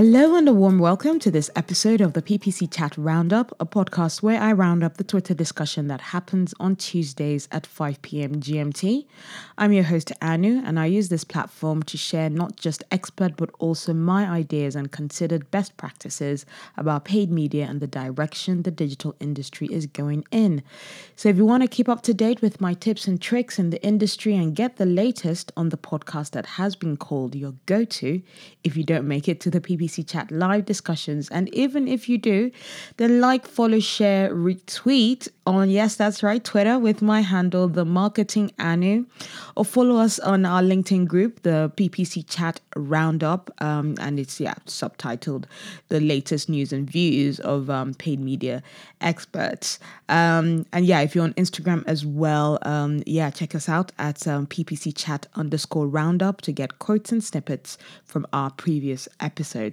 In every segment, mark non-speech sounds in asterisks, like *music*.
Hello and a warm welcome to this episode of the PPC Chat Roundup, a podcast where I round up the Twitter discussion that happens on Tuesdays at 5 p.m. GMT. I'm your host, Anu, and I use this platform to share not just expert but also my ideas and considered best practices about paid media and the direction the digital industry is going in. So if you want to keep up to date with my tips and tricks in the industry and get the latest on the podcast that has been called your go to, if you don't make it to the PPC Chat live discussions. And even if you do, then like, follow, share, retweet on, yes, that's right, Twitter with my handle, The Marketing Anu, or follow us on our LinkedIn group, the PPC Chat Roundup. Um, and it's, yeah, subtitled The Latest News and Views of um, Paid Media Experts. Um, and yeah, if you're on Instagram as well, um, yeah, check us out at um, PPC Chat underscore Roundup to get quotes and snippets from our previous episodes.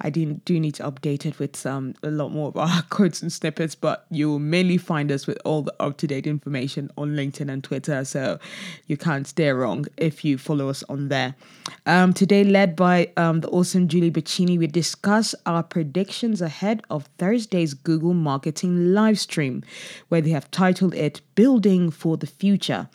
I do, do need to update it with some a lot more of our *laughs* quotes and snippets, but you will mainly find us with all the up to date information on LinkedIn and Twitter, so you can't stay wrong if you follow us on there. Um, today, led by um, the awesome Julie Bacchini, we discuss our predictions ahead of Thursday's Google Marketing live stream, where they have titled it "Building for the Future."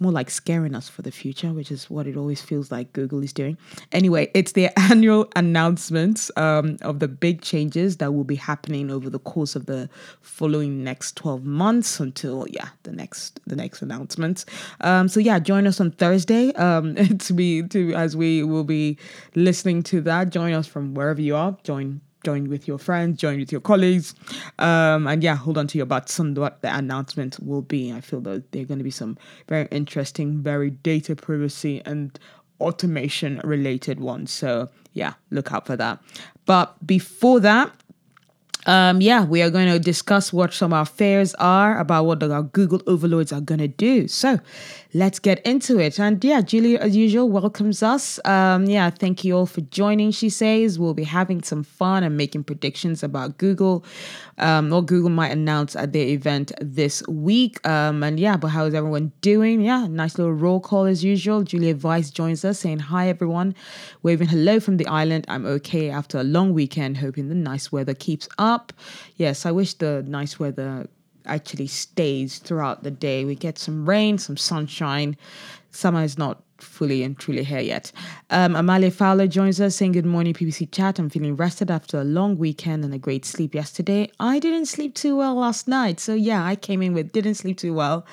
More like scaring us for the future, which is what it always feels like Google is doing. Anyway, it's the *laughs* annual announcements um, of the big changes that will be happening over the course of the following next 12 months until yeah the next the next announcements. Um, so yeah, join us on Thursday um, *laughs* to be to as we will be listening to that. Join us from wherever you are. Join join with your friends, join with your colleagues, um, and yeah, hold on to your butts on what the announcement will be. I feel that there are going to be some very interesting, very data privacy and automation related ones. So yeah, look out for that. But before that, um, yeah, we are going to discuss what some of our fears are about what our Google overlords are going to do. So let's get into it. And yeah, Julie, as usual, welcomes us. Um, yeah, thank you all for joining. She says we'll be having some fun and making predictions about Google, um, what Google might announce at their event this week. Um, and yeah, but how is everyone doing? Yeah, nice little roll call as usual. Julia Vice joins us saying hi, everyone, waving hello from the island. I'm okay after a long weekend, hoping the nice weather keeps up up. Yes, I wish the nice weather actually stays throughout the day. We get some rain, some sunshine. Summer is not fully and truly here yet. Um, Amalia Fowler joins us saying, Good morning, PPC chat. I'm feeling rested after a long weekend and a great sleep yesterday. I didn't sleep too well last night. So, yeah, I came in with didn't sleep too well.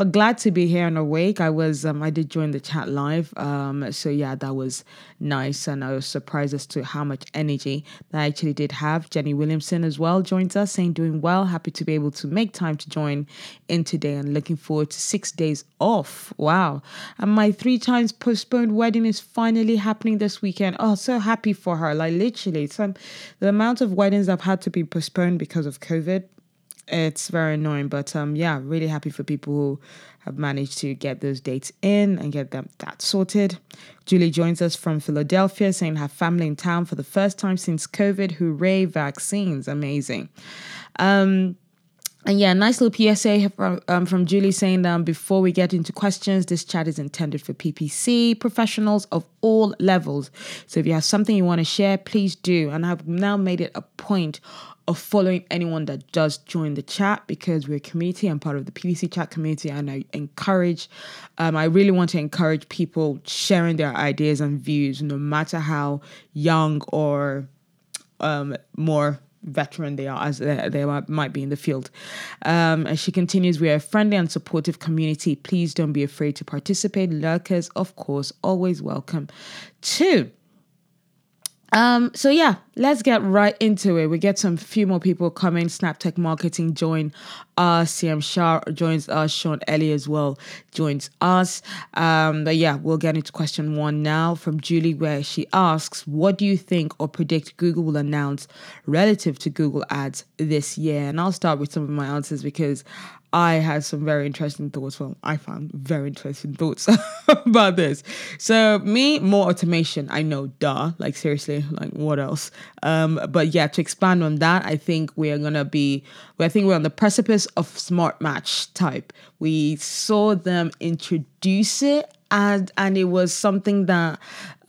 But glad to be here and awake. I was, um, I did join the chat live. Um, so yeah, that was nice, and I was surprised as to how much energy that I actually did have. Jenny Williamson as well joins us, saying doing well. Happy to be able to make time to join in today, and looking forward to six days off. Wow! And my three times postponed wedding is finally happening this weekend. Oh, so happy for her! Like literally, some the amount of weddings I've had to be postponed because of COVID it's very annoying. But um, yeah, really happy for people who have managed to get those dates in and get them that sorted. Julie joins us from Philadelphia, saying her family in town for the first time since COVID. Hooray, vaccines! Amazing. Um, and yeah, nice little PSA from, um, from Julie saying that um, before we get into questions, this chat is intended for PPC professionals of all levels. So if you have something you want to share, please do. And I've now made it a point of following anyone that does join the chat because we're a community. I'm part of the PPC chat community and I encourage, um, I really want to encourage people sharing their ideas and views, no matter how young or um, more veteran they are as they, they might be in the field. Um, and she continues, we are a friendly and supportive community. Please don't be afraid to participate. Lurkers, of course, always welcome too. Um, so yeah, let's get right into it. We get some few more people coming. Snaptech Marketing join us. CM Shah joins us. Sean Ellie as well joins us. Um, but yeah, we'll get into question one now from Julie, where she asks, "What do you think or predict Google will announce relative to Google Ads this year?" And I'll start with some of my answers because I had some very interesting thoughts. Well, I found very interesting thoughts *laughs* about this. So, me, more automation. I know, duh. Like, seriously, like, what else? Um, but yeah, to expand on that, I think we are going to be, I think we're on the precipice of smart match type. We saw them introduce it and and it was something that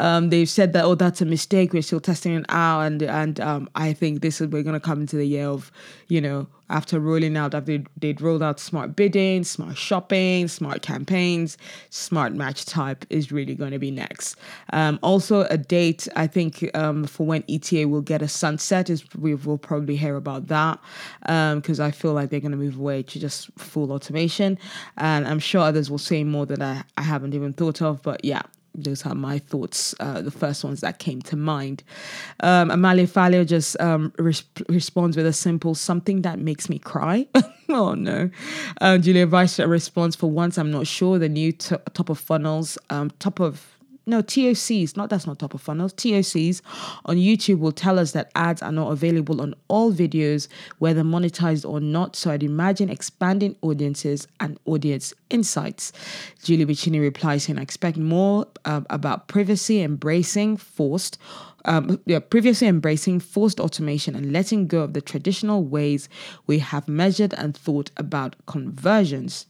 Um, they've said that oh that's a mistake. We're still testing it out, and and um, I think this is we're gonna come into the year of you know after rolling out after they'd rolled out smart bidding, smart shopping, smart campaigns, smart match type is really going to be next. Um, also, a date I think um, for when ETA will get a sunset is we will probably hear about that because um, I feel like they're going to move away to just full automation, and I'm sure others will say more that I, I haven't even thought of. But yeah, those are my thoughts, uh, the first ones that came to mind. Um, Amalia Fowler just um, res- responds with a simple something that makes me cry. *laughs* oh no. Uh, Julia Vice responds for once, I'm not sure. The new t- top of funnels, um, top of no TOCs, not that's not top of funnels. TOCs on YouTube will tell us that ads are not available on all videos, whether monetized or not. So I'd imagine expanding audiences and audience insights. Julie Bacchini replies saying, I expect more uh, about privacy embracing forced um, yeah, previously embracing forced automation and letting go of the traditional ways we have measured and thought about conversions.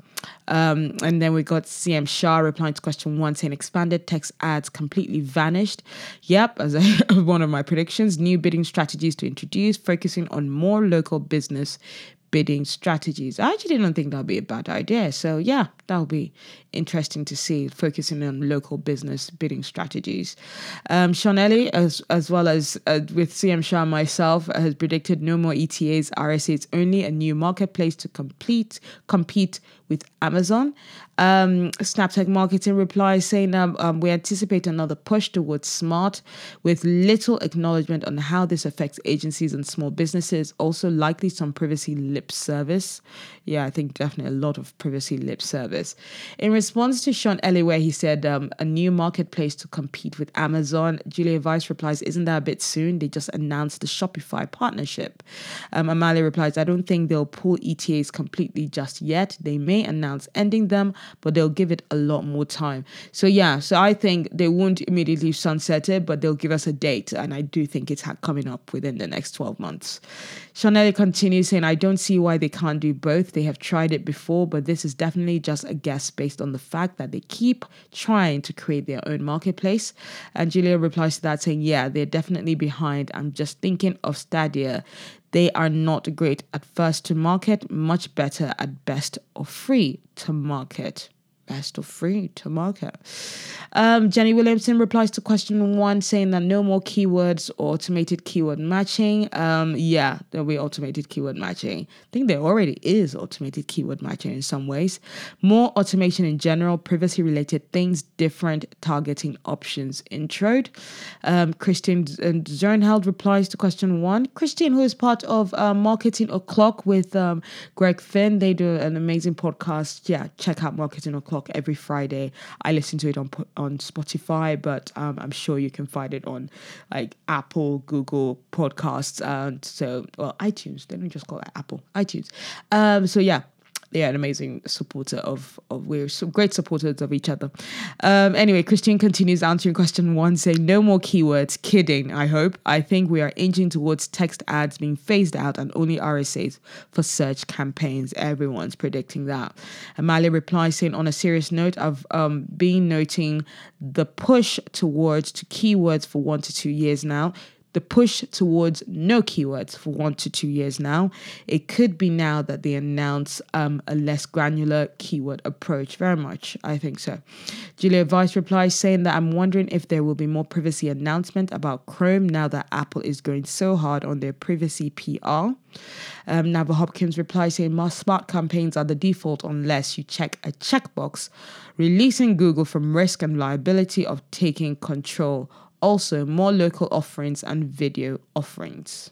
Um, and then we got CM Shah replying to question one saying expanded text ads completely vanished. Yep, as *laughs* one of my predictions, new bidding strategies to introduce, focusing on more local business bidding strategies. I actually didn't think that'd be a bad idea. So yeah, that'll be interesting to see, focusing on local business bidding strategies. Um, Sean Ellie, as as well as uh, with CM Shah myself, has predicted no more ETAs, RSAs, only a new marketplace to complete compete with Amazon. Um, Snaptech Marketing replies saying um, um, we anticipate another push towards smart with little acknowledgement on how this affects agencies and small businesses. Also, likely some privacy lip service. Yeah, I think definitely a lot of privacy lip service. In response to Sean Ellie, where he said um, a new marketplace to compete with Amazon, Julia Vice replies, Isn't that a bit soon? They just announced the Shopify partnership. Um, Amalia replies, I don't think they'll pull ETAs completely just yet. They may announce ending them, but they'll give it a lot more time. So yeah, so I think they won't immediately sunset it, but they'll give us a date, and I do think it's coming up within the next 12 months. Chanel continues saying, I don't see why they can't do both. They have tried it before, but this is definitely just a guess based on the fact that they keep trying to create their own marketplace. And Julia replies to that saying, Yeah, they're definitely behind. I'm just thinking of Stadia. They are not great at first to market, much better at best or free to market best of free to market. Um, Jenny Williamson replies to question one saying that no more keywords or automated keyword matching. Um, yeah, there'll be automated keyword matching. I think there already is automated keyword matching in some ways. More automation in general, privacy related things, different targeting options. Intro. Um, Christine Zirnheld replies to question one. Christine, who is part of uh, Marketing O'Clock with um, Greg Finn, they do an amazing podcast. Yeah, check out Marketing O'Clock o'clock every Friday. I listen to it on on Spotify, but um, I'm sure you can find it on like Apple, Google Podcasts, and so well iTunes. Let me just call it Apple iTunes. Um, so yeah, yeah, an amazing supporter of of we're great supporters of each other. Um, anyway, Christian continues answering question one, saying no more keywords. Kidding, I hope. I think we are inching towards text ads being phased out and only RSAs for search campaigns. Everyone's predicting that. Amalia replies saying, on a serious note, I've um, been noting the push towards to keywords for one to two years now the push towards no keywords for one to two years now. It could be now that they announce um, a less granular keyword approach. Very much, I think so. Julia Vice replies saying that I'm wondering if there will be more privacy announcement about Chrome now that Apple is going so hard on their privacy PR. Um, Nava Hopkins replies saying more smart campaigns are the default unless you check a checkbox, releasing Google from risk and liability of taking control also more local offerings and video offerings.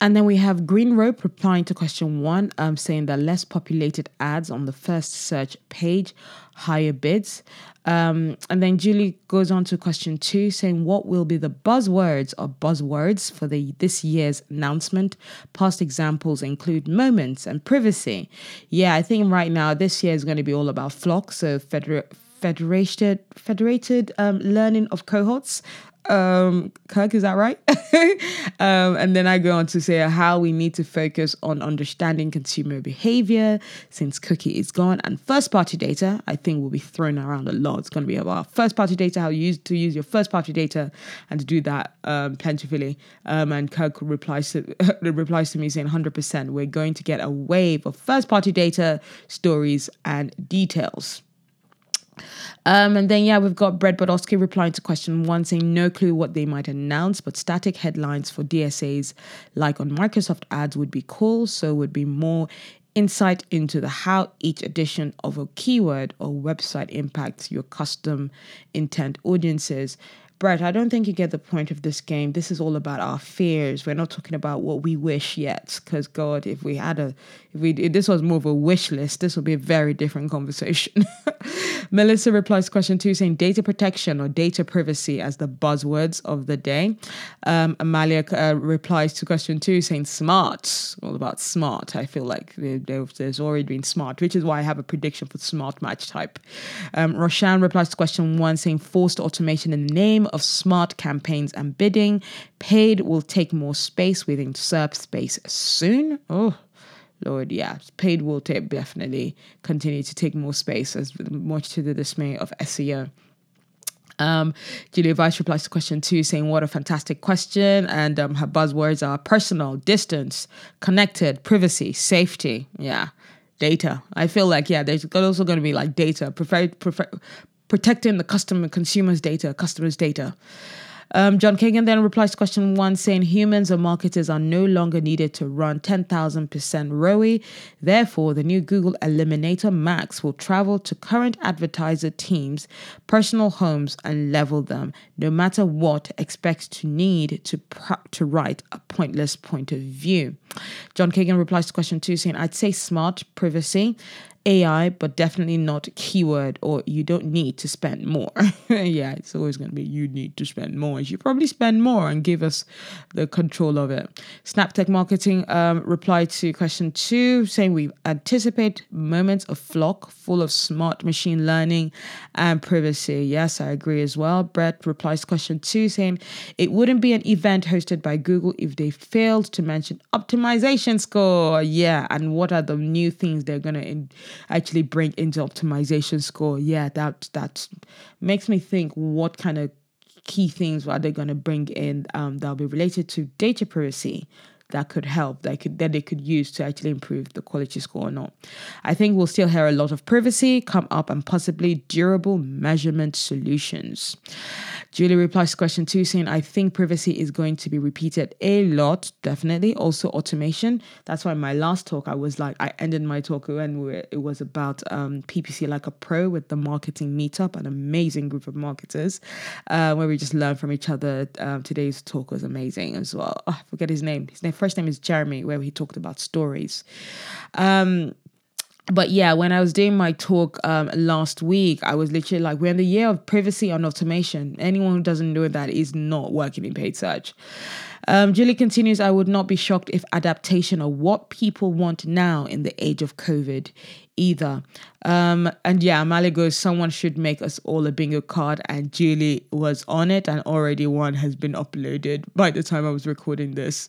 And then we have Green Rope replying to question one, um, saying that less populated ads on the first search page, higher bids. Um, and then Julie goes on to question two, saying what will be the buzzwords or buzzwords for the this year's announcement? Past examples include moments and privacy. Yeah, I think right now this year is going to be all about FLoC, so federated federated um, learning of cohorts Um, Kirk, is that right? *laughs* um, and then I go on to say how we need to focus on understanding consumer behavior since cookie is gone. And first party data, I think, will be thrown around a lot. It's going to be about first party data, how you use to use your first party data and to do that um, plentifully. Um, and Kirk replies to, *laughs* replies to me saying 100%. We're going to get a wave of first party data, stories, and details. Um, and then, yeah, we've got Brett Bodofsky replying to question one, saying no clue what they might announce, but static headlines for DSAs like on Microsoft ads would be cool. So, would be more insight into the how each edition of a keyword or website impacts your custom intent audiences. Brett, I don't think you get the point of this game. This is all about our fears. We're not talking about what we wish yet. Because God, if we had a, if we, if this was more of a wish list, this would be a very different conversation. *laughs* Melissa replies to question two, saying data protection or data privacy as the buzzwords of the day. Um, Amalia uh, replies to question two, saying smart. All about smart. I feel like there's already been smart, which is why I have a prediction for smart match type. Um, Roshan replies to question one, saying forced automation in the name of smart campaigns and bidding. Paid will take more space within SERP space soon. Oh, Lord, yeah, paid will take, definitely continue to take more space, as much to the dismay of SEO. Um, Julia Weiss replies to question two, saying, What a fantastic question. And um, her buzzwords are personal, distance, connected, privacy, safety. Yeah, data. I feel like, yeah, there's also going to be like data, prefer, prefer, protecting the customer consumers' data, customers' data. Um, John Kagan then replies to question one, saying humans or marketers are no longer needed to run 10,000% ROI. Therefore, the new Google Eliminator Max will travel to current advertiser teams' personal homes and level them, no matter what, expects to need to, to write a pointless point of view. John Kagan replies to question two, saying, I'd say smart privacy AI, but definitely not keyword or you don't need to spend more. *laughs* yeah, it's always going to be you need to spend more. You probably spend more and give us the control of it. SnapTech Marketing um, replied to question two, saying we anticipate moments of FLoC full of smart machine learning and privacy. Yes, I agree as well. Brett replies to question two, saying it wouldn't be an event hosted by Google if they failed to mention optimization score. Yeah, and what are the new things they're going to actually bring into optimization score. Yeah, that that makes me think what kind of key things are they going to bring in um, that'll be related to data privacy that could help that could that they could use to actually improve the quality score or not. I think we'll still hear a lot of privacy come up and possibly durable measurement solutions. Julie replies to question two, saying, I think privacy is going to be repeated a lot, definitely. Also, automation. That's why my last talk, I was like, I ended my talk when it was about um, PPC like a pro with the marketing meetup, an amazing group of marketers uh, where we just learn from each other. Um, today's talk was amazing as well. Oh, I forget his name. His name, first name is Jeremy, where he talked about stories. Um, but yeah, when I was doing my talk um, last week, I was literally like, we're in the year of privacy and automation. Anyone who doesn't know that is not working in paid search. Um, Julie continues, I would not be shocked if adaptation of what people want now in the age of COVID either. Um, and yeah, Mali goes, someone should make us all a bingo card. And Julie was on it, and already one has been uploaded by the time I was recording this.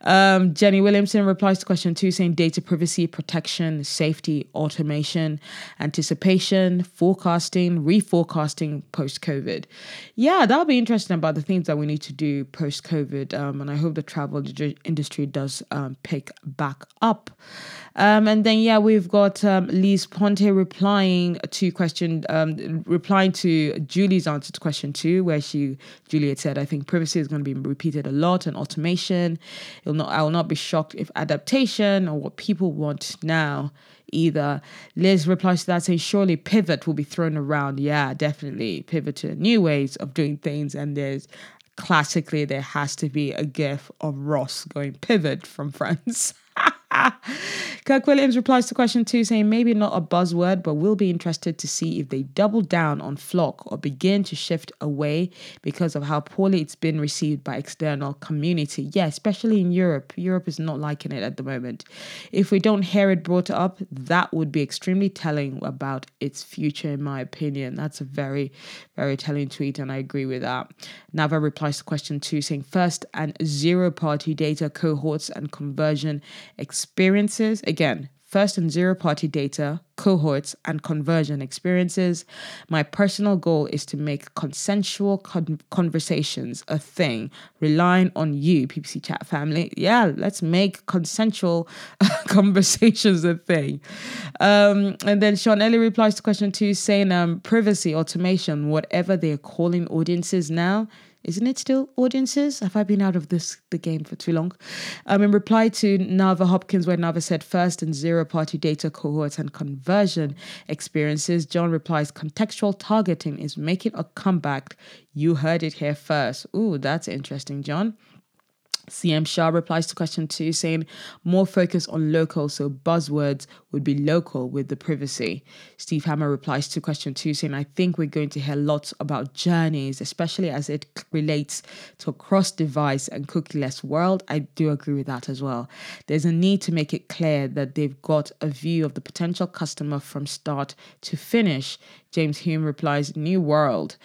Um, Jenny Williamson replies to question two, saying data privacy, protection, safety, automation, anticipation, forecasting, reforecasting post COVID. Yeah, that'll be interesting about the things that we need to do post COVID. Um, and I hope the travel industry does um, pick back up. Um, and then, yeah, we've got um, Lise Ponte replying to question, um, replying to Julie's answer to question two, where she, Julie had said, I think privacy is going to be repeated a lot and automation. It'll not, I will not be shocked if adaptation or what people want now either. Liz replies to that saying, surely pivot will be thrown around. Yeah, definitely. Pivot to new ways of doing things. And there's classically, there has to be a gif of Ross going pivot from *laughs* Friends. Kirk Williams replies to question two, saying maybe not a buzzword, but we'll be interested to see if they double down on FLoC or begin to shift away because of how poorly it's been received by external community. Yeah, especially in Europe. Europe is not liking it at the moment. If we don't hear it brought up, that would be extremely telling about its future, in my opinion. That's a very, very telling tweet, and I agree with that. Nava replies to question two, saying first and zero party data cohorts and conversion experiences. Again, first and zero party data, cohorts, and conversion experiences. My personal goal is to make consensual con- conversations a thing, relying on you, PPC Chat family. Yeah, let's make consensual *laughs* conversations a thing. Um, and then Sean Ellie replies to question two, saying um, privacy, automation, whatever they're calling audiences now isn't it still audiences? Have I been out of this the game for too long? Um, in reply to Nava Hopkins, where Nava said first and zero party data cohorts and conversion experiences, John replies contextual targeting is making a comeback. You heard it here first. Ooh, that's interesting, John. CM Shah replies to question two, saying more focus on local, so buzzwords would be local with the privacy. Steve Hammer replies to question two, saying, I think we're going to hear lots about journeys, especially as it relates to a cross device and cookieless world. I do agree with that as well. There's a need to make it clear that they've got a view of the potential customer from start to finish. James Hume replies, New world.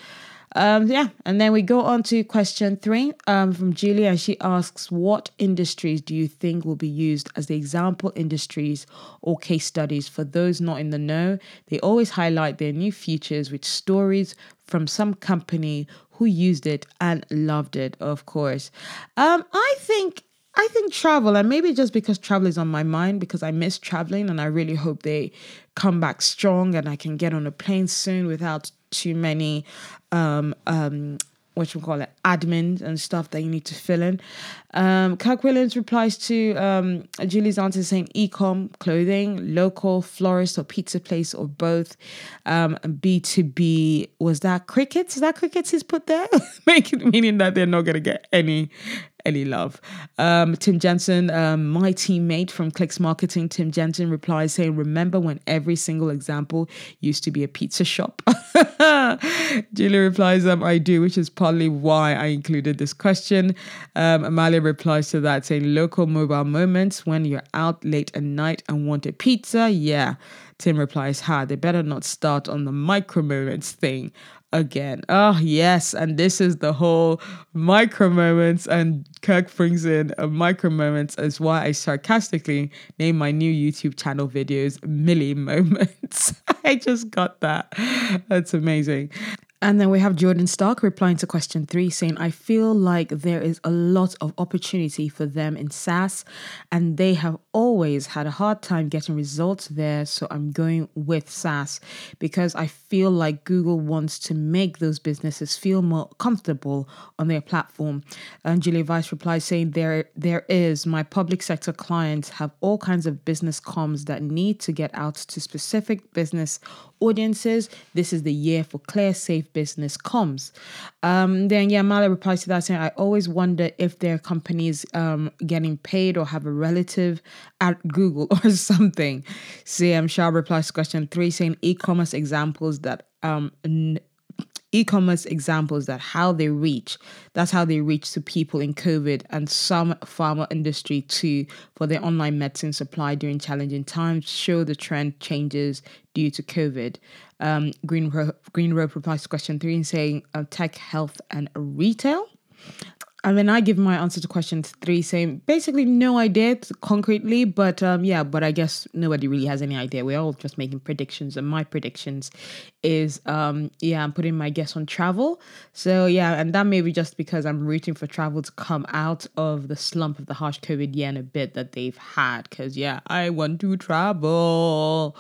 Um, yeah, and then we go on to question three um, from Julia. And she asks, What industries do you think will be used as the example industries or case studies for those not in the know? They always highlight their new features with stories from some company who used it and loved it, of course. Um, I think I think travel, and maybe just because travel is on my mind, because I miss traveling, and I really hope they come back strong and I can get on a plane soon without too many um um what you call it admins and stuff that you need to fill in. Um kirk williams replies to um julie's answer saying ecom clothing local florist or pizza place or both. Um b2b was that crickets? Is that crickets he's put there? *laughs* Making meaning that they're not to get any any love. Um, Tim Jensen, um, my teammate from Clix Marketing, Tim Jensen replies saying, Remember when every single example used to be a pizza shop? *laughs* Julie replies, um, I do, which is partly why I included this question. Um, Amalia replies to that saying, Local mobile moments when you're out late at night and want a pizza? Yeah. Tim replies, Ha, they better not start on the micro moments thing again. Oh, yes. And this is the whole micro moments. And Kirk brings in a micro moments as why I sarcastically name my new YouTube channel videos Milli Moments. *laughs* I just got that. That's amazing. And then we have Jordan Stark replying to question three, saying, I feel like there is a lot of opportunity for them in SaaS, and they have always had a hard time getting results there. So I'm going with SaaS because I feel like Google wants to make those businesses feel more comfortable on their platform. And Julia Vice replies, saying, There there is my public sector clients have all kinds of business comms that need to get out to specific business audiences. This is the year for clear, safe business comms. Um, then, yeah, Mala replies to that saying, I always wonder if their companies um, getting paid or have a relative at Google *laughs* or something. CM Shah replies to question three saying e commerce examples that um, n- e-commerce examples that how they reach that's how they reach to people in covid and some pharma industry too for their online medicine supply during challenging times. Show the trend changes due to covid. Um, green Ro- green rope replies to question three and saying uh, tech health and retail and then I give my answer to question three, saying basically no idea concretely, but um, yeah, but I guess nobody really has any idea. We're all just making predictions, and my predictions is um, yeah, I'm putting my guess on travel. So yeah, and that may be just because I'm rooting for travel to come out of the slump of the harsh COVID and a bit that they've had. Because yeah, I want to travel.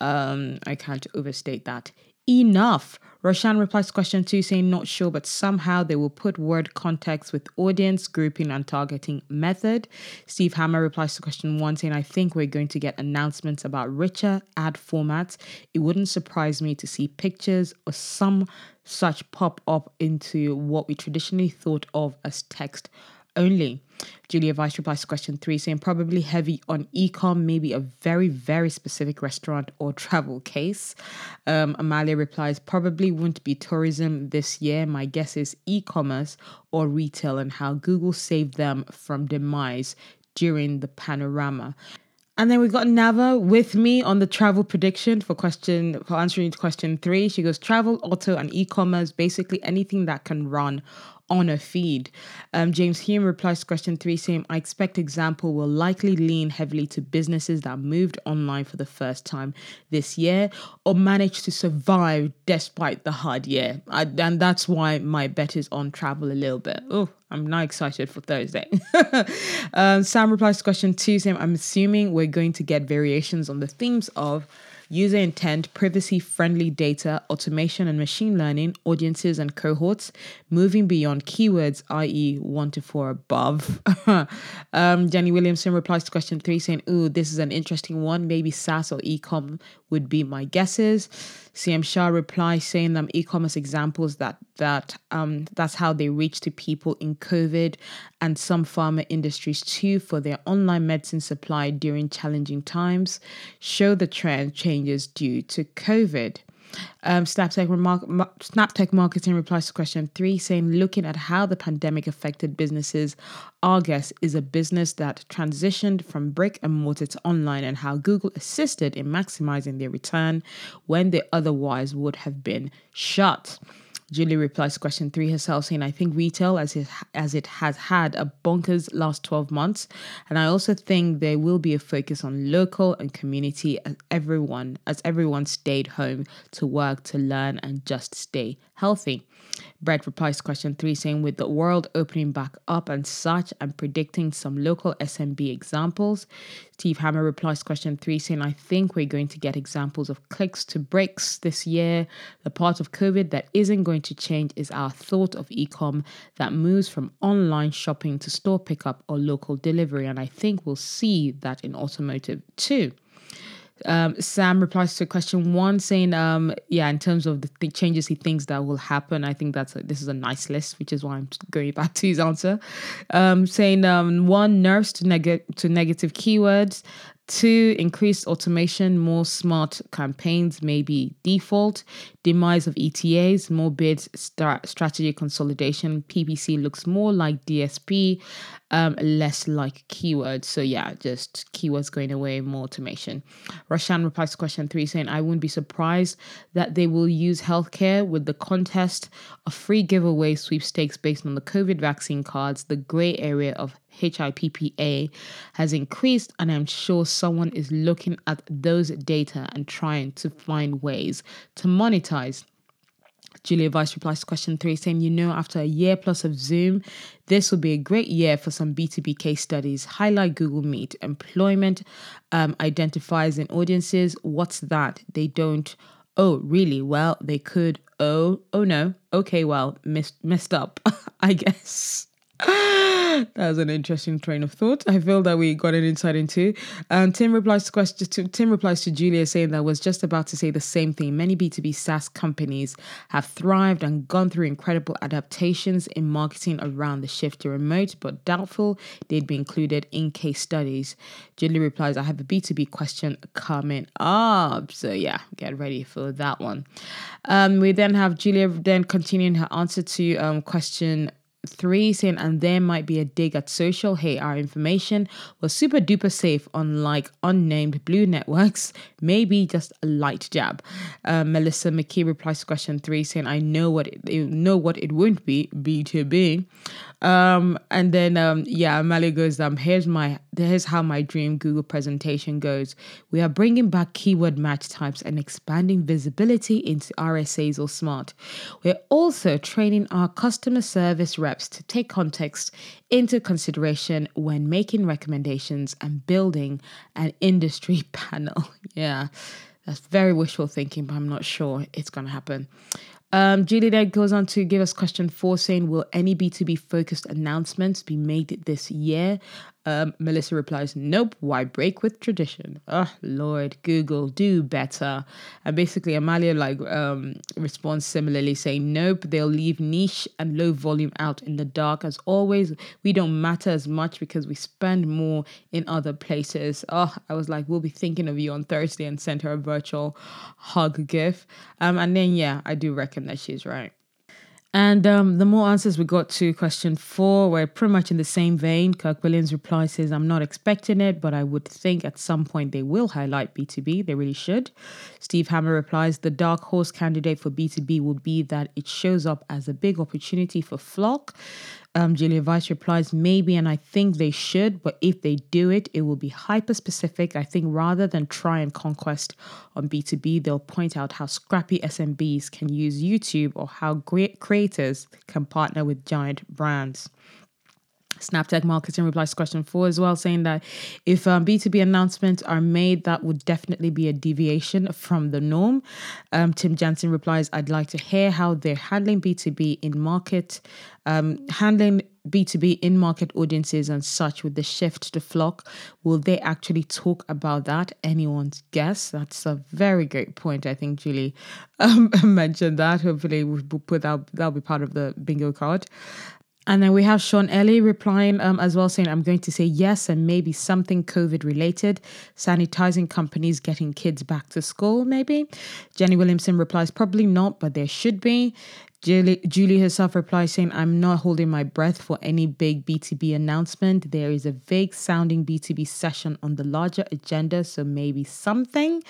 Um, I can't overstate that enough. Roshan replies to question two, saying not sure, but somehow they will put word context with audience, grouping, and targeting method. Steve Hammer replies to question one, saying, I think we're going to get announcements about richer ad formats. It wouldn't surprise me to see pictures or some such pop up into what we traditionally thought of as text only. Julia Vice replies to question three, saying probably heavy on ecom, maybe a very, very specific restaurant or *laughs* travel case. Um, Amalia replies, probably wouldn't be tourism this year. My guess is e commerce or retail and how Google saved them from demise during the panorama. And then we got Nava with me on the travel prediction for question for answering question three. She goes travel, auto, and e-commerce, basically anything that can run on a feed. Um, James Hume replies to question three, saying, I expect example will likely lean heavily to businesses that moved online for the first time this year or managed to survive despite the hard year. I, and that's why my bet is on travel a little bit. Oh, I'm now excited for Thursday. *laughs* um, Sam replies to question two, saying, I'm assuming we're going to get variations on the themes of user intent, privacy friendly data, automation and machine learning, audiences and cohorts, moving beyond keywords, i.e., one to four above. *laughs* um, Jenny Williamson replies to question three saying, Ooh, this is an interesting one. Maybe SaaS or ecom would be my guesses. CM Shah replies saying them e-commerce examples that that um that's how they reach to people in COVID and some pharma industries too for their online medicine supply during challenging times show the trend changes due to COVID. Um, Snaptech, remark, Snaptech Marketing replies to question three, saying, looking at how the pandemic affected businesses, our guess is a business that transitioned from brick and mortar to online and how Google assisted in maximizing their return when they otherwise would have been shut. Julie replies to question three herself, saying, I think retail, as it, as it has had a bonkers last 12 months, and I also think there will be a focus on local and community as everyone, as everyone stayed home to work, to learn, and just stay healthy. Brett replies to question three, saying, With the world opening back up and such, and predicting some local SMB examples. Steve Hammer replies to question three, saying, I think we're going to get examples of clicks to bricks this year. The part of COVID that isn't going to change is our thought of ecom that moves from online shopping to store pickup or local delivery. And I think we'll see that in automotive too. Um, Sam replies to question one, saying, um, "Yeah, in terms of the th- changes he thinks that will happen, I think that's a, this is a nice list, which is why I'm going back to his answer." Um, saying um, one, nerfs to to negative keywords. Two, increased automation, more smart campaigns, maybe default. Demise of ETAs, more bids, start strategy consolidation. PPC looks more like DSP, um, less like keywords. So, yeah, just keywords going away, more automation. Roshan replies to question three saying, I wouldn't be surprised that they will use healthcare with the contest of free giveaway sweepstakes based on the COVID vaccine cards, the gray area of HIPAA has increased, and I'm sure someone is looking at those data and trying to find ways to monetize. Julia Vice replies to question three, saying, You know, after a year plus of Zoom, this will be a great year for some B2B case studies. Highlight Google Meet. Employment um, identifies in audiences. What's that? They don't. Oh, really? Well, they could. Oh, oh no. Okay, well, missed, messed up, *laughs* I guess. That was an interesting train of thought. I feel that we got an insight into. Um, Tim replies to question. To, Tim replies to Julia saying that was just about to say the same thing. Many B two B SaaS companies have thrived and gone through incredible adaptations in marketing around the shift to remote, but doubtful they'd be included in case studies. Julia replies, "I have a B two B question coming up." So yeah, get ready for that one. Um, we then have Julia then continuing her answer to um, question three saying, and there might be a dig at social. Hey, our information was super duper safe on like unnamed blue networks. *laughs* Maybe just a light jab. Uh, Melissa McKee replies to question three saying, I know what it know what it won't be B2B. Um, and then um, yeah, Amalia goes, um, here's my here's how my dream Google presentation goes. We are bringing back keyword match types and expanding visibility into RSAs or smart. We're also training our customer service reps to take context into consideration when making recommendations and building an industry *laughs* panel. yeah. That's very wishful thinking, but I'm not sure it's going to happen. Um, Julie then goes on to give us question four saying, Will any B2B focused announcements be made this year? Um, Melissa replies, Nope, why break with tradition? Oh, Lord, Google, do better. And basically, Amalia like um, responds similarly, saying, Nope, they'll leave niche and low volume out in the dark. As always, we don't matter as much because we spend more in other places. Oh, I was like, We'll be thinking of you on Thursday and sent her a virtual hug gif. Um, and then, yeah, I do reckon that she's right. And um, the more answers we got to question four were pretty much in the same vein. Kirk Williams' reply says, I'm not expecting it, but I would think at some point they will highlight B2B. They really should. Steve Hammer replies, The dark horse candidate for B2B would be that it shows up as a big opportunity for FLoC. Um, Julia Weiss replies, maybe, and I think they should, but if they do it, it will be hyper specific. I think rather than try and conquest on B2B, they'll point out how scrappy SMBs can use YouTube or how great creators can partner with giant brands. Snaptech Marketing replies to question four as well, saying that if um, B2B announcements are made, that would definitely be a deviation from the norm. Um, Tim Jensen replies, I'd like to hear how they're handling B2B in market, um, handling B2B in market audiences and such with the shift to FLoC. Will they actually talk about that? Anyone's guess? That's a very great point. I think Julie um, *laughs* mentioned that. Hopefully, we'll put that, that'll be part of the bingo card. And then we have Sean Ellie replying um, as well, saying, I'm going to say yes and maybe something COVID related. Sanitizing companies getting kids back to school, maybe. Jenny Williamson replies, probably not, but there should be. Julie, Julie herself replies saying, I'm not holding my breath for any big B2B announcement. There is a vague sounding B2B session on the larger agenda, so maybe something.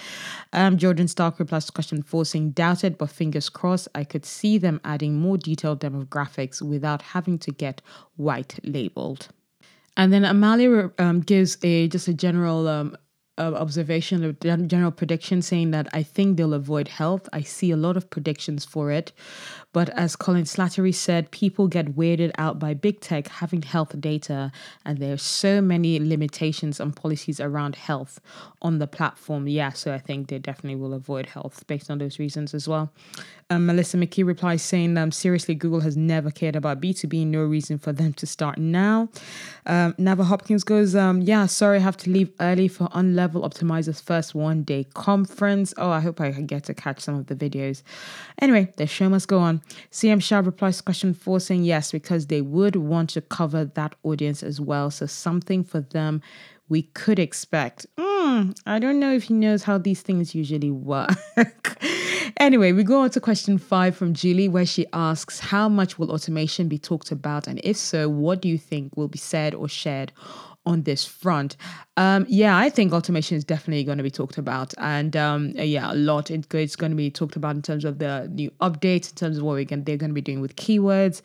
Um, Jordan Stark replies to question four saying, Doubted, but fingers crossed. I could see them adding more detailed demographics without having to get white labeled. And then Amalia um, gives a just a general um, uh, observation, a general prediction saying that I think they'll avoid health. I see a lot of predictions for it. But as Colin Slattery said, people get weirded out by big tech having health data, and there's so many limitations and policies around health on the platform. Yeah, so I think they definitely will avoid health based on those reasons as well. Um, Melissa McKee replies saying, um, seriously, Google has never cared about B2B, no reason for them to start now. Um, Nava Hopkins goes, um, yeah, sorry, I have to leave early for Unlevel Optimizer's first one day conference. Oh, I hope I get to catch some of the videos. Anyway, the show must go on. CM Shah replies to question four saying yes, because they would want to cover that audience as well. So something for them we could expect. Mm, I don't know if he knows how these things usually work. *laughs* anyway, we go on to question five from Julie, where she asks, How much will automation be talked about? And if so, what do you think will be said or shared on this front. Um, yeah, I think automation is definitely going to be talked about, and um, yeah, a lot. it's going to be talked about in terms of the new updates, in terms of what we can they're going to be doing with keywords,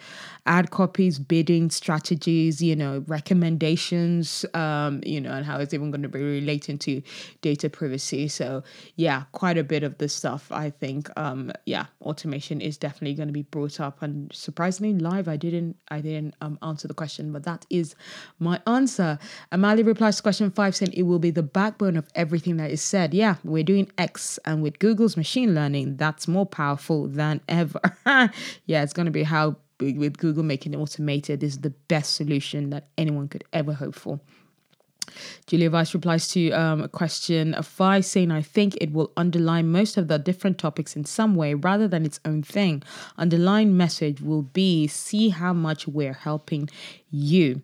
ad copies, bidding strategies, you know, recommendations, um, you know, and how it's even going to be relating to data privacy. So yeah, quite a bit of this stuff. I think, um, yeah, automation is definitely going to be brought up, and surprisingly, live. I didn't, I didn't um, answer the question, but that is my answer. Amali replies to question five saying it will be the backbone of everything that is said. Yeah, we're doing X, and with Google's machine learning, that's more powerful than ever. *laughs* yeah, it's going to be how with Google making it automated this is the best solution that anyone could ever hope for. Julia Weiss replies to um, a question of five, saying, I think it will underline most of the different topics in some way rather than its own thing. Underlying message will be see how much we're helping you.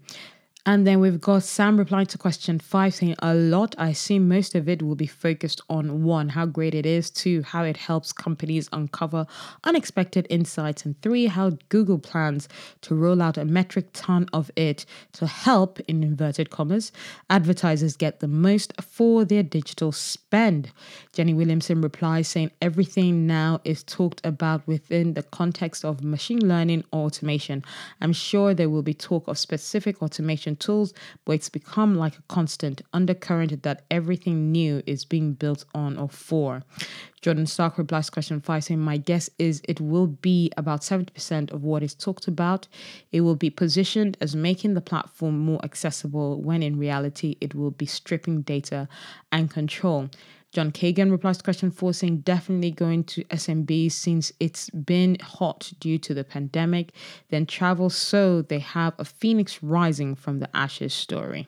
And then we've got Sam replying to question five saying a lot. I assume most of it will be focused on one, how great it is, two, how it helps companies uncover unexpected insights, and three, how Google plans to roll out a metric ton of it to help, in inverted commas, advertisers get the most for their digital spend. Jenny Williamson replies saying everything now is talked about within the context of machine learning or automation. I'm sure there will be talk of specific automation tools, but it's become like a constant undercurrent that everything new is being built on or for. Jordan Stark replies to question five saying, My guess is it will be about 70% of what is talked about. It will be positioned as making the platform more accessible when in reality it will be stripping data and control. John Kagan replies to question four saying definitely going to SMB since it's been hot due to the pandemic. Then travel so they have a phoenix rising from the ashes story.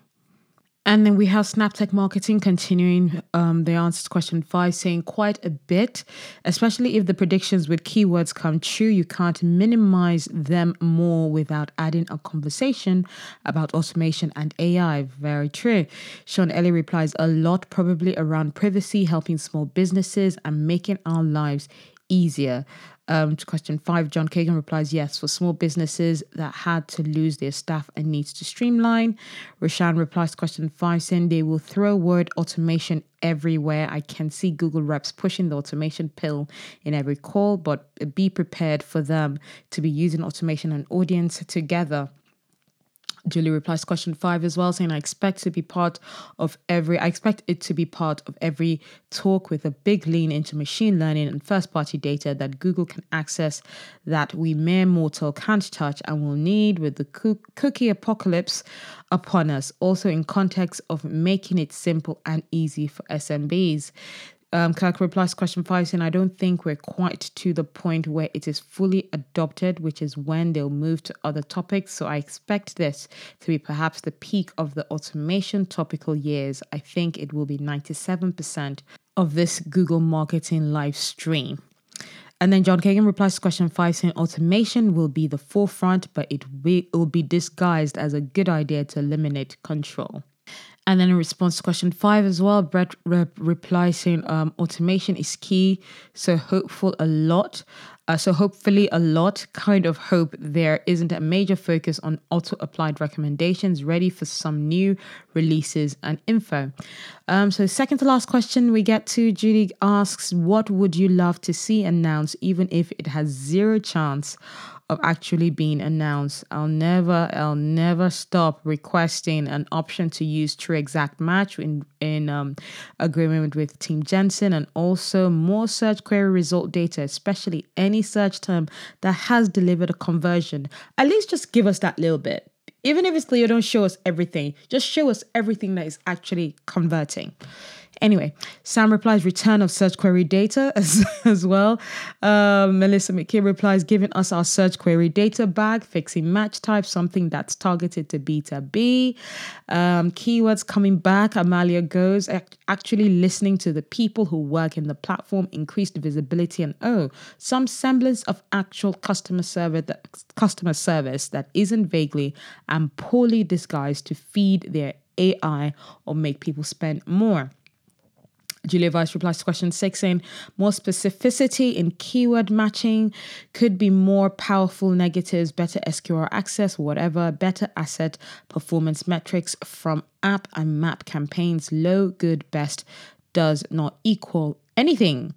And then we have Snaptech Marketing continuing um, the answer to question five, saying quite a bit, especially if the predictions with keywords come true. You can't minimize them more without adding a conversation about automation and AI. Very true. Sean Ellie replies a lot, probably around privacy, helping small businesses, and making our lives easier. Um, to question five, John Kagan replies, yes, for small businesses that had to lose their staff and needs to streamline. Roshan replies to question five, saying they will throw word automation everywhere. I can see Google reps pushing the automation pill in every call, but be prepared for them to be using automation and audience together Julie replies question five as well, saying, I expect to be part of every, I expect it to be part of every talk with a big lean into machine learning and first party data that Google can access that we mere mortal can't touch and will need with the cookie apocalypse upon us. Also, in context of making it simple and easy for SMBs. Um, Kirk replies to question five saying, I don't think we're quite to the point where it is fully adopted, which is when they'll move to other topics. So I expect this to be perhaps the peak of the automation topical years. I think it will be 97% of this Google marketing live stream. And then John Kagan replies to question five saying automation will be the forefront, but it will, it will be disguised as a good idea to eliminate control. And then in response to question five as well, Brett re- replies saying um, automation is key. So hopeful a lot. Uh, so hopefully a lot. Kind of hope there isn't a major focus on auto applied recommendations ready for some new releases and info. Um, so second to last question we get to Judy asks, what would you love to see announced even if it has zero chance of actually being announced. I'll never, I'll never stop requesting an option to use True Exact Match in in um, agreement with Tim Jensen, and also more search query result data, especially any search term that has delivered a conversion. At least just give us that little bit. Even if it's clear, don't show us everything. Just show us everything that is actually converting. Anyway, Sam replies return of search query data *laughs* as, as well. Um, Melissa Mackey replies giving us our search query data back, fixing match type, something that's targeted to B2B. Um, keywords coming back. Amalia goes actually listening to the people who work in the platform, increased visibility, and oh, some semblance of actual customer service that, customer service that isn't vaguely and poorly disguised to feed their AI or make people spend more. Julia Vyse replies to question six saying more specificity in keyword matching could be more powerful negatives, better SQL access, whatever, better asset performance metrics from app and map campaigns. Low, good, best does not equal anything.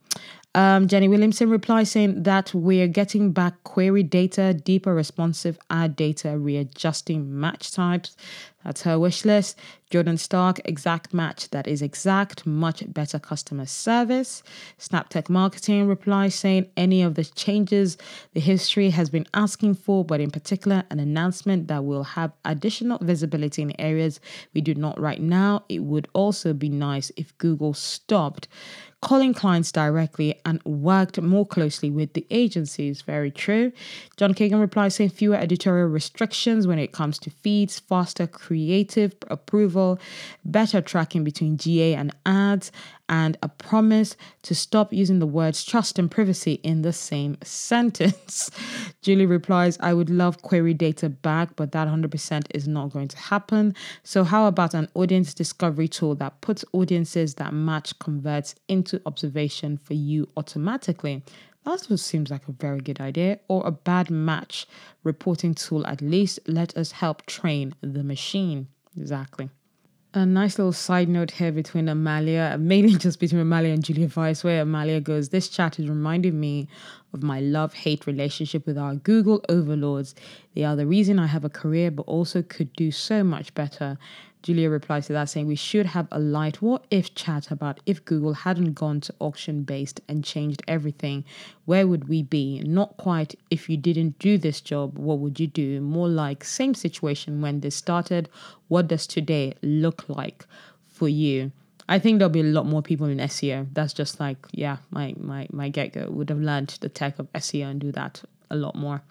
Um, Jenny Williamson replies saying that we're getting back query data, deeper responsive ad data, readjusting match types. That's her wish list. Jordan Stark, exact match that is exact, much better customer service. Snaptech Marketing replies saying any of the changes the history has been asking for, but in particular, an announcement that will have additional visibility in areas we do not right now. It would also be nice if Google stopped calling clients directly and worked more closely with the agencies. Very true. John Kagan replies saying fewer editorial restrictions when it comes to feeds, faster creative approval, better tracking between GA and ads, and a promise to stop using the words trust and privacy in the same *laughs* sentence. Julie replies, I would love query data back, but that 100% is not going to happen. So, how about an audience discovery tool that puts audiences that match converts into observation for you automatically? That seems like a very good idea, or a bad match reporting tool at least. Let us help train the machine. Exactly a nice little side note here between Amalia, mainly *laughs* just between Amalia and Julia Vyse, where Amalia goes, This chat is reminding me of my love hate relationship with our Google overlords. They are the reason I have a career, but also could do so much better. Julia replies to that saying we should have a light what if chat about if Google hadn't gone to auction based and changed everything, where would we be? Not quite if you didn't do this job, what would you do? More like same situation when this started. What does today look like for you? I think there'll be a lot more people in SEO. That's just like, yeah, my my my get go would have learned the tech of SEO and do that a lot more.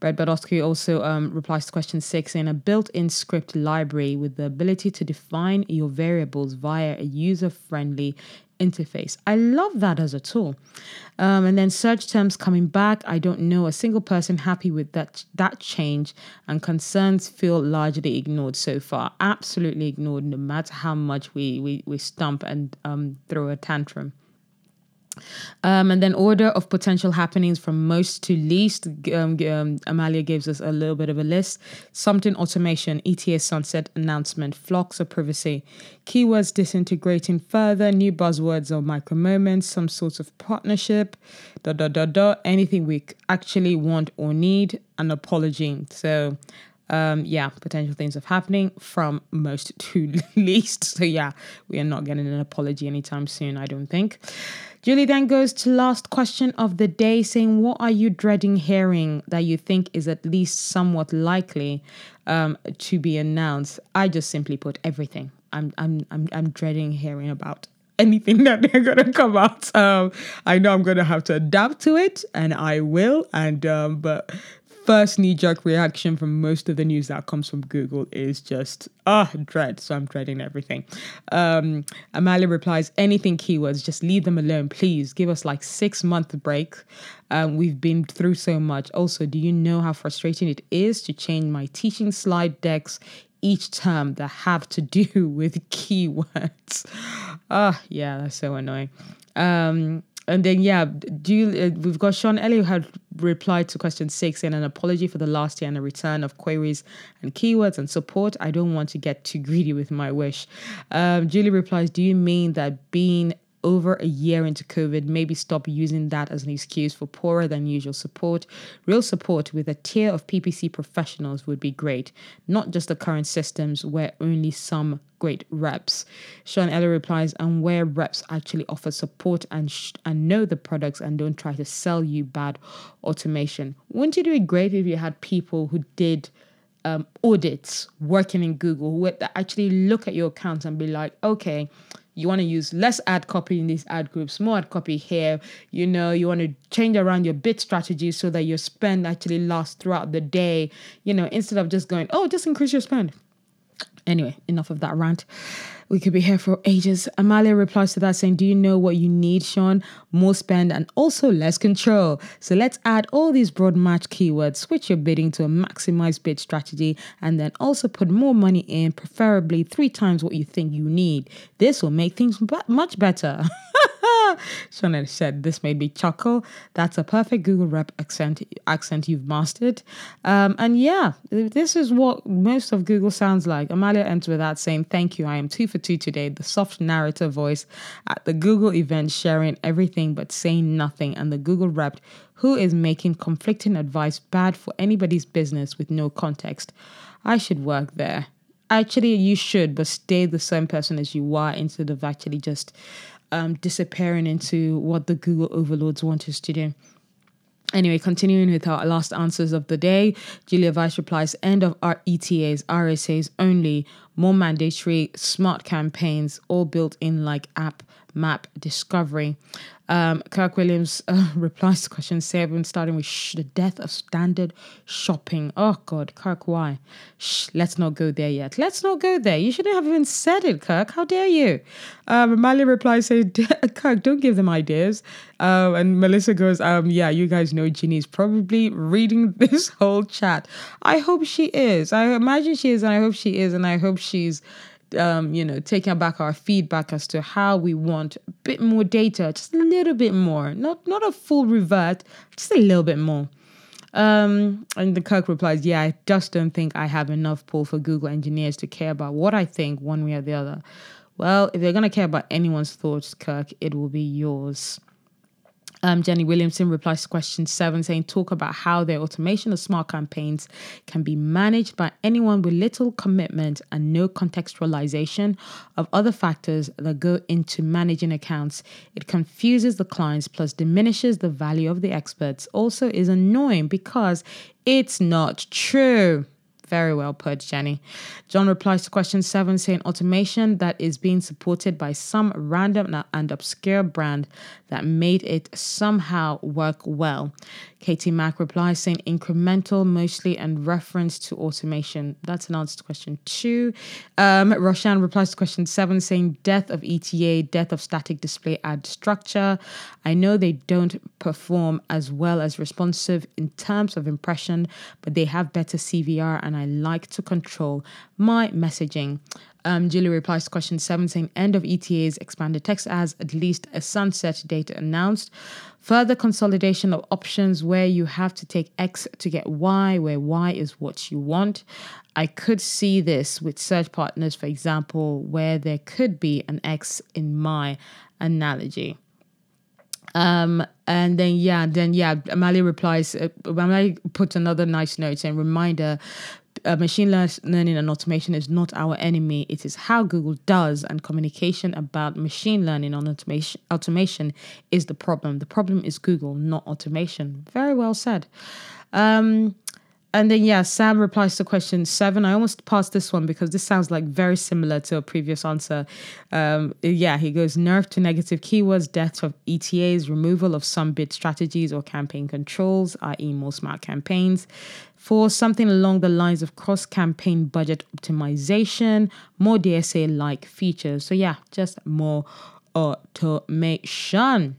Brett Bodofsky also um, replies to question six in a built in script library with the ability to define your variables via a user friendly interface. I love that as a tool. Um, and then search terms coming back. I don't know a single person happy with that that change, and concerns feel largely ignored so far. Absolutely ignored, no matter how much we we, we stump and um, throw a tantrum. Um, and then order of potential happenings from most to least. Um, um, Amalia gives us a little bit of a list. Something automation, ETA sunset announcement, flocks of privacy, keywords disintegrating further, new buzzwords or micro moments, some sorts of partnership, da da da da, anything we actually want or need, an apology. So um, yeah, potential things of happening from most to *laughs* least. So yeah, we are not getting an apology anytime soon, I don't think. Julie then goes to last question of the day, saying, "What are you dreading hearing that you think is at least somewhat likely um, to be announced?" I just simply put everything. I'm I'm I'm, I'm dreading hearing about anything *laughs* that they're gonna come out. Um, I know I'm gonna have to adapt to it, and I will. And um, but first knee jerk reaction from most of the news that comes from Google is just, ah, oh, dread. So I'm dreading everything. Um, Amalia replies, anything keywords, just leave them alone, please. Give us like six month break. Um, we've been through so much. Also, do you know how frustrating it is to change my teaching slide decks each term that have to do *laughs* with keywords? Ah, oh, yeah, that's so annoying. Um, and then yeah, do you, uh, we've got Sean Elliott had replied to question six in an apology for the last year and a return of queries and keywords and support. I don't want to get too greedy with my wish. Um, Julie replies, Do you mean that being over a year into COVID, maybe stop using that as an excuse for poorer than usual support. Real support with a tier of PPC professionals would be great, not just the current systems where only some great reps. Sean Eller replies, and where reps actually offer support and sh- and know the products and don't try to sell you bad automation. Wouldn't it be great if you had people who did um, audits working in Google who would actually look at your accounts and be like, okay, you want to use less ad copy in these ad groups, more ad copy here. You know, you want to change around your bid strategy so that your spend actually lasts throughout the day. You know, instead of just going, oh, just increase your spend. Anyway, enough of that rant. We could be here for ages. Amalia replies to that saying, Do you know what you need, Sean? More spend and also less control. So let's add all these broad match keywords, switch your bidding to a maximized bid strategy, and then also put more money in, preferably three times what you think you need. This will make things much better. *laughs* Sean said, This made me chuckle. That's a perfect Google rep accent, accent you've mastered. Um, and yeah, this is what most of Google sounds like. Amalia ends with that saying, Thank you. I am two two today. The soft narrator voice at the Google event, sharing everything but saying nothing. And the Google rep who is making conflicting advice bad for anybody's business with no context. I should work there. Actually, you should, but stay the same person as you are instead of actually just um, disappearing into what the Google overlords want us to do. Anyway, continuing with our last answers of the day, Julia Vyse replies End of our ETAs, RSAs only, more mandatory, smart campaigns, all built in like app map discovery. Um, Kirk Williams *laughs* uh, replies to question seven, starting with shh, the death of standard shopping. Oh God, Kirk, why? Shh, let's not go there yet. Let's not go there. You shouldn't have even said it, Kirk. How dare you? Um, Amalia replies, saying, *laughs* Kirk, don't give them ideas. Um, and Melissa goes, um, yeah, you guys know Ginny's probably reading *laughs* this whole chat. I hope she is. I imagine she is, and I hope she is, and I hope she's um, you know, taking back our feedback as to how we want a bit more data, just a little bit more, not not a full revert, just a little bit more. Um, and the Kirk replies, "Yeah, I just don't think I have enough pull for Google engineers to care about what I think one way or the other." Well, if they're gonna care about anyone's thoughts, Kirk, it will be yours. Um, Jenny Williamson replies to question seven, saying, Talk about how their automation of smart campaigns can be managed by anyone with little commitment and no contextualization of other factors that go into managing accounts. It confuses the clients plus diminishes the value of the experts. Also, is annoying because it's not true. Very well put, Jenny. John replies to question seven, saying automation that is being supported by some random and obscure brand that made it somehow work well. Katie Mack replies saying incremental, mostly and reference to automation. That's an answer to question two. Um, Roshan replies to question seven saying death of ETA, death of static display ad structure. I know they don't perform as well as responsive in terms of impression, but they have better CVR and I like to control my messaging. Um, Julie replies to question seven saying end of ETA's expanded text as at least a sunset date announced. Further consolidation of options where you have to take X to get Y, where Y is what you want. I could see this with search partners, for example, where there could be an X in my analogy. Um, and then yeah, then yeah, Amali replies. Uh, Amali puts another nice note saying reminder uh, machine learning and automation is not our enemy. It is how Google does, and communication about machine learning on automation, automation is the problem. The problem is Google, not automation. Very well said. Um, and then yeah, Sam replies to question seven. I almost passed this one because this sounds like very similar to a previous answer. Um, yeah, he goes nerf to negative keywords, death of ETAs, removal of some bid strategies or campaign controls, i.e., more smart campaigns. For something along the lines of cross campaign budget optimization, more DSA like features. So yeah, just more automation.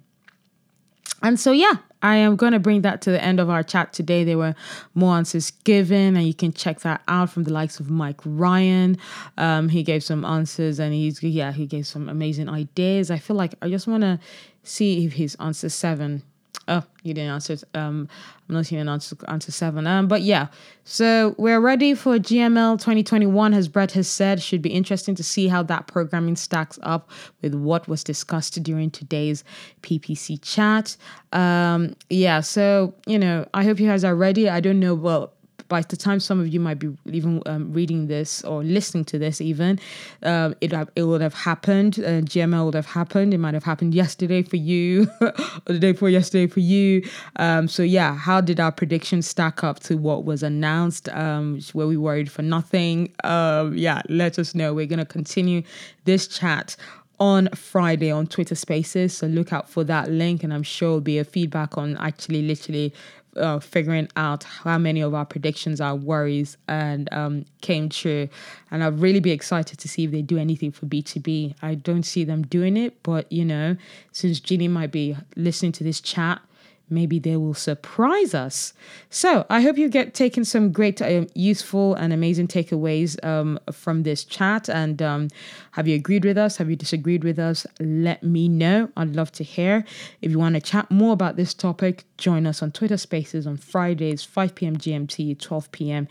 And so yeah, I am going to bring that to the end of our chat today. There were more answers given, and you can check that out from the likes of Mike Ryan. Um, he gave some answers, and he's yeah, he gave some amazing ideas. I feel like I just want to see if his answer seven Oh, you didn't answer. Um, I'm not seeing an answer, answer seven. Um, but yeah, so we're ready for GML 2021, as Brett has said. Should be interesting to see how that programming stacks up with what was discussed during today's PPC chat. Um, yeah, so you know, I hope you guys are ready. I don't know. Well, by the time some of you might be even um, reading this or listening to this, even um, it it would have happened. Uh, GML would have happened. It might have happened yesterday for you, *laughs* or the day before yesterday for you. Um, so yeah, how did our predictions stack up to what was announced? Um, were we worried for nothing? Um, yeah, let us know. We're gonna continue this chat on Friday on Twitter Spaces. So look out for that link, and I'm sure it'll be a feedback on actually literally uh, figuring out how many of our predictions, our worries, and um, came true. And I'd really be excited to see if they do anything for B2B. I don't see them doing it, but you know, since Ginny might be listening to this chat, maybe they will surprise us. So I hope you get taken some great, uh, useful, and amazing takeaways um, from this chat. And um, have you agreed with us? Have you disagreed with us? Let me know. I'd love to hear. If you want to chat more about this topic, join us on Twitter Spaces on Fridays, 5 p.m. GMT, 12 p.m.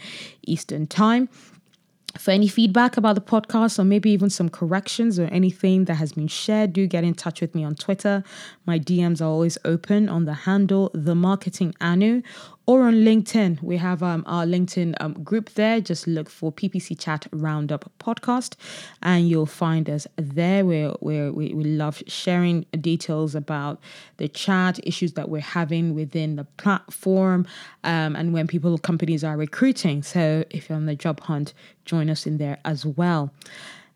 Eastern Time. For any feedback about the podcast or maybe even some corrections or anything that has been shared, do get in touch with me on Twitter. My DMs are always open on the handle The Marketing Anu or on LinkedIn. We have um, our LinkedIn um, group there. Just look for PPC Chat Roundup Podcast and you'll find us there. Where we we, we love sharing details about the chat, issues that we're having within the platform, um, and when people, companies are recruiting. So if you're on the job hunt, join us in there as well.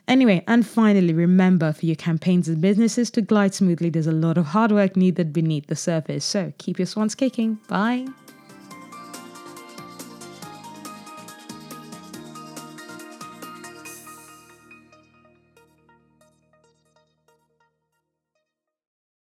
Anyway, and finally, remember for your campaigns and businesses to glide smoothly, there's a lot of hard work needed beneath the surface. So keep your swans kicking. Bye.